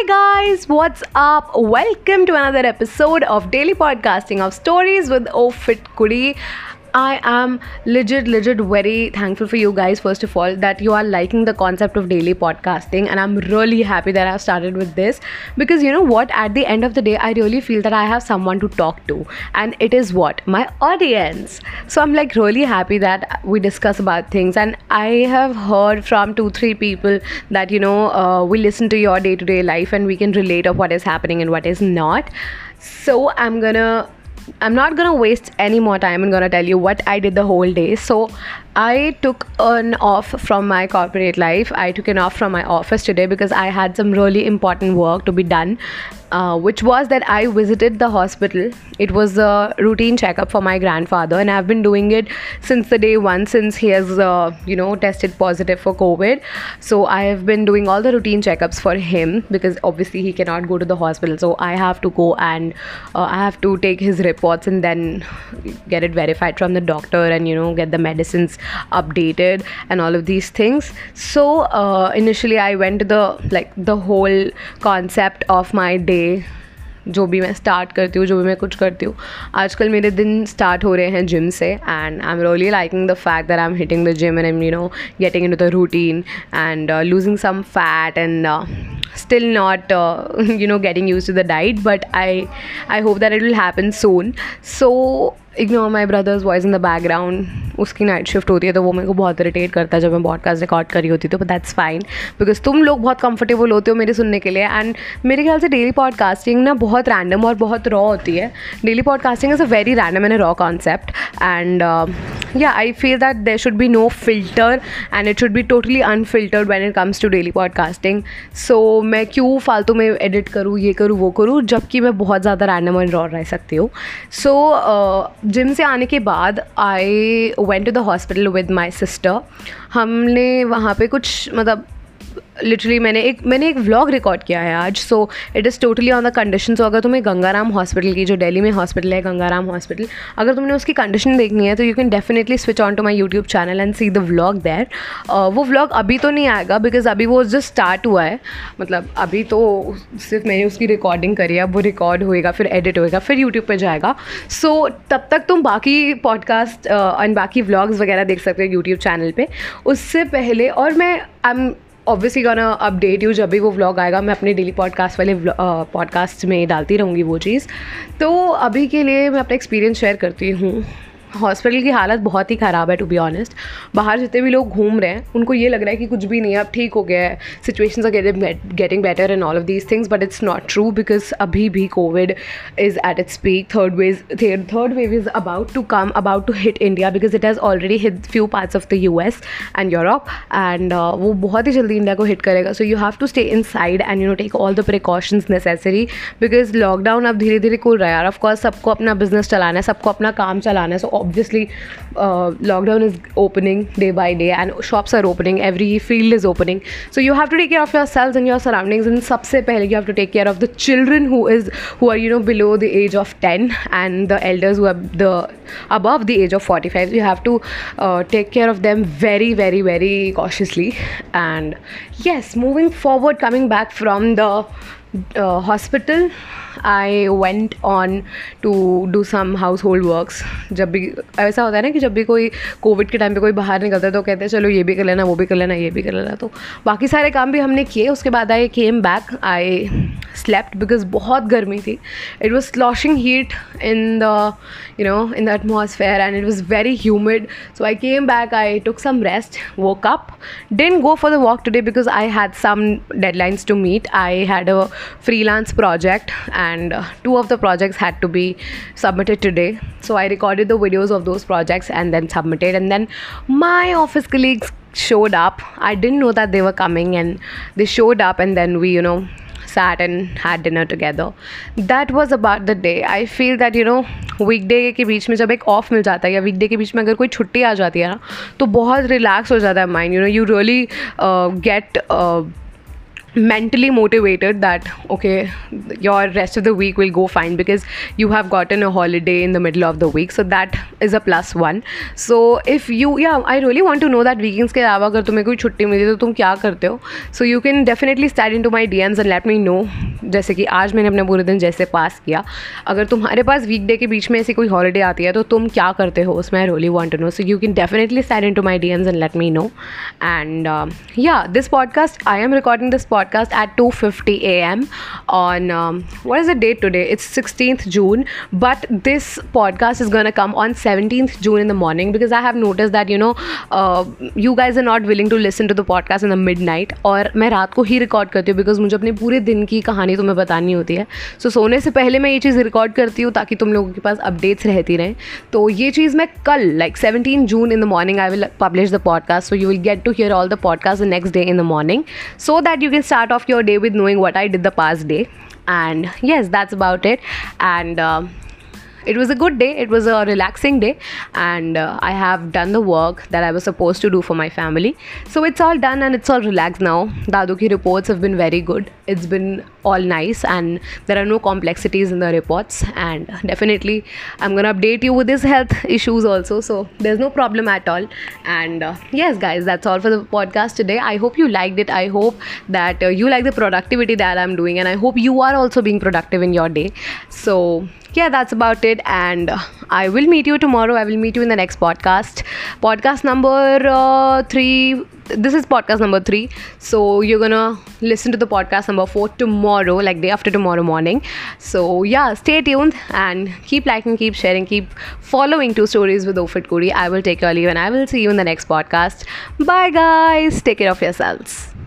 Hi guys, what's up? Welcome to another episode of Daily Podcasting of Stories with O Fit Kudi. I am legit, legit very thankful for you guys, first of all, that you are liking the concept of daily podcasting. And I'm really happy that I've started with this because you know what? At the end of the day, I really feel that I have someone to talk to, and it is what? My audience. So I'm like really happy that we discuss about things. And I have heard from two, three people that you know, uh, we listen to your day to day life and we can relate of what is happening and what is not. So I'm gonna I'm not gonna waste any more time and gonna tell you what I did the whole day. So I took an off from my corporate life. I took an off from my office today because I had some really important work to be done, uh, which was that I visited the hospital. It was a routine checkup for my grandfather, and I've been doing it since the day one since he has, uh, you know, tested positive for COVID. So I have been doing all the routine checkups for him because obviously he cannot go to the hospital. So I have to go and uh, I have to take his reports and then get it verified from the doctor and you know get the medicines updated and all of these things so uh, initially i went to the like the whole concept of my day जो भी मैं start करती हूँ जो भी मैं कुछ करती हूँ आजकल मेरे दिन स्टार्ट हो रहे हैं जिम से and I am really liking the fact that I am hitting the gym and am you know getting into the routine and losing some fat and still not uh, you know getting used to the diet but i i hope that it will happen soon so ignore my brothers voice in the background उसकी night shift होती है तो वो मेरे को बहुत irritate करता है जब मैं पॉडकास्ट रिकॉर्ड करी होती तो बट दैट्स फाइन बिकॉज़ तुम लोग बहुत कंफर्टेबल होते हो मेरे सुनने के लिए एंड मेरे ख्याल से डेली पॉडकास्टिंग ना बहुत रैंडम और बहुत रॉ होती है. Daily podcasting is a very random and raw concept and yeah I feel that there should be no filter and it should be totally unfiltered when it comes to daily podcasting so मैं क्यों फालतू में edit करूँ, ये करूँ, वो करूँ, जबकि मैं बहुत ज़्यादा रैंडम और रॉ रह सकती हूँ। सो जिम से आने के बाद I went to the hospital with my sister हमने वहाँ पे कुछ मतलब लिटरली मैंने एक मैंने एक व्लॉग रिकॉर्ड किया है आज so it is totally on the condition so अगर तुम्हें गंगाराम हॉस्पिटल की जो दिल्ली में हॉस्पिटल है गंगाराम हॉस्पिटल अगर तुमने उसकी कंडीशन देखनी है तो you can definitely switch on to my YouTube channel and see the vlog there वो व्लॉग अभी तो नहीं आएगा बिकॉज़ अभी वो जस्ट स्टार्ट हुआ है. मतलब अभी तो सिर्फ़ मैंने उसकी रिकॉर्डिंग करी है अब वो रिकॉर्ड होएगा फिर एडिट होएगा फिर यूट्यूब पर जाएगा. सो so, तब तक तुम बाकी पॉडकास्ट एंड बाकी व्लॉग्स वगैरह देख सकते हो यूट्यूब चैनल पर उससे पहले और मैं I am obviously gonna update you जब भी वो व्लॉग आएगा। मैं अपने डेली पॉडकास्ट वाले पॉडकास्ट में डालती रहूँगी वो चीज़। तो अभी के लिए मैं अपना एक्सपीरियंस शेयर करती हूँ। हॉस्पिटल की हालत बहुत ही ख़राब है टू बी ऑनेस्ट बाहर जितने भी लोग घूम रहे हैं, उनको ये लग रहा है कि कुछ भी नहीं है, अब ठीक हो गया है. Situation are getting better in all of these things but it's not true because अभी भी Covid is at its peak third wave third wave is about to come about to hit India because it has already hit few parts of the U S and Europe and वो बहुत ही जल्दी India को hit करेगा. So you have to stay inside and you know take all the precautions necessary because lockdown अब धीरे धीरे खुल रहा है यार. ऑफकोर्स सबको अपना बिज़नेस चलाना है, सबको अपना काम चलाना है. So obviously uh, lockdown is opening day by day and shops are opening. Every field is opening. So you have to take care of yourselves and your surroundings. And sabse you have to take care of the children who is who are you know below the age of 10 and the elders who are the above the age of 45 you have to uh, take care of them very very very cautiously. And yes moving forward coming back from the hospital I went on to do some household works जब भी, ऐसा होता है ना कि जब भी कोई कोविड के टाइम पे कोई बाहर निकलता है तो कहते हैं, चलो ये भी कर लेना, वो भी कर लेना, ये भी कर लेना। तो बाकी सारे काम भी हमने किए। उसके बाद I came back I slept because bahut garmi thi. It was sloshing heat in the you know in the atmosphere and it was very humid. So I came back, I took some rest, woke up, didn't go for the walk today because I had some deadlines to meet. I had a freelance project and uh, two of the projects had to be submitted today. So I recorded the videos of those projects and then submitted and then my office colleagues showed up. I didn't know that they were coming and they showed up and then we, you know, sat and had dinner together. That was about the day. I feel that, you know weekday के बीच में जब एक of मिल जाता है या वीकडे के बीच में अगर कोई छुट्टी आ जाती है ना तो बहुत रिलैक्स हो जाता है mind you know you really get mentally motivated that, okay, your rest of the week will go fine because you have gotten a holiday in the middle of the week. So that is a plus one. So if you, yeah, i really want to know that weekends के अलावा अगर तुम्हें कोई छुट्टी मिली तो तुम क्या करते हो? So you can definitely start into my D Ms and let me know जैसे कि आज मैंने अपने पूरे दिन जैसे पास किया। अगर तुम्हारे पास वीकडे के बीच में ऐसी कोई हॉलीडे आती है तो तुम क्या करते हो? उसमें I really want to know so you can definitely start into my D Ms and let me know and yeah this podcast I am recording this podcast at 2:50 a.m. on um, what is the date today? It's 16th June, but this podcast is gonna come on 17th June in the morning because I have noticed that you know uh, you guys are not willing to listen to the podcast in the midnight और मैं रात को ही record करती हूँ because मुझे अपने पूरे दिन की कहानी तुम्हें बतानी होती है सो so, सोने से पहले मैं ये चीज़ रिकॉर्ड करती हूँ ताकि तुम लोगों के पास अपडेट्स रहती रहें तो ये चीज़ मैं कल like seventeen June in the morning I will publish the podcast so you will get to hear all the podcast the next day in the morning so that you can start off your day with knowing what I did the past day. And yes, that's about it. And uh, it was a good day. It was a relaxing day. And uh, i have done the work that i was supposed to do for my family. So it's all done and it's all relaxed now. Dadu reports have been very good. It's been all nice and there are no complexities in the reports and definitely i'm gonna update you with his health issues also so there's no problem at all and uh, yes guys that's all for the podcast today i hope you liked it i hope that uh, you like the productivity that i'm doing and i hope you are also being productive in your day so yeah, that's about it. And uh, I will meet you tomorrow. I will meet you in the next podcast. Podcast number uh, three. This is podcast number three. So you're gonna listen to the podcast number four tomorrow, like day after tomorrow morning. So yeah, stay tuned and keep liking, keep sharing, keep following two stories with Ofit Kuri. I will take your leave and I will see you in the next podcast. Bye guys. Take care of yourselves.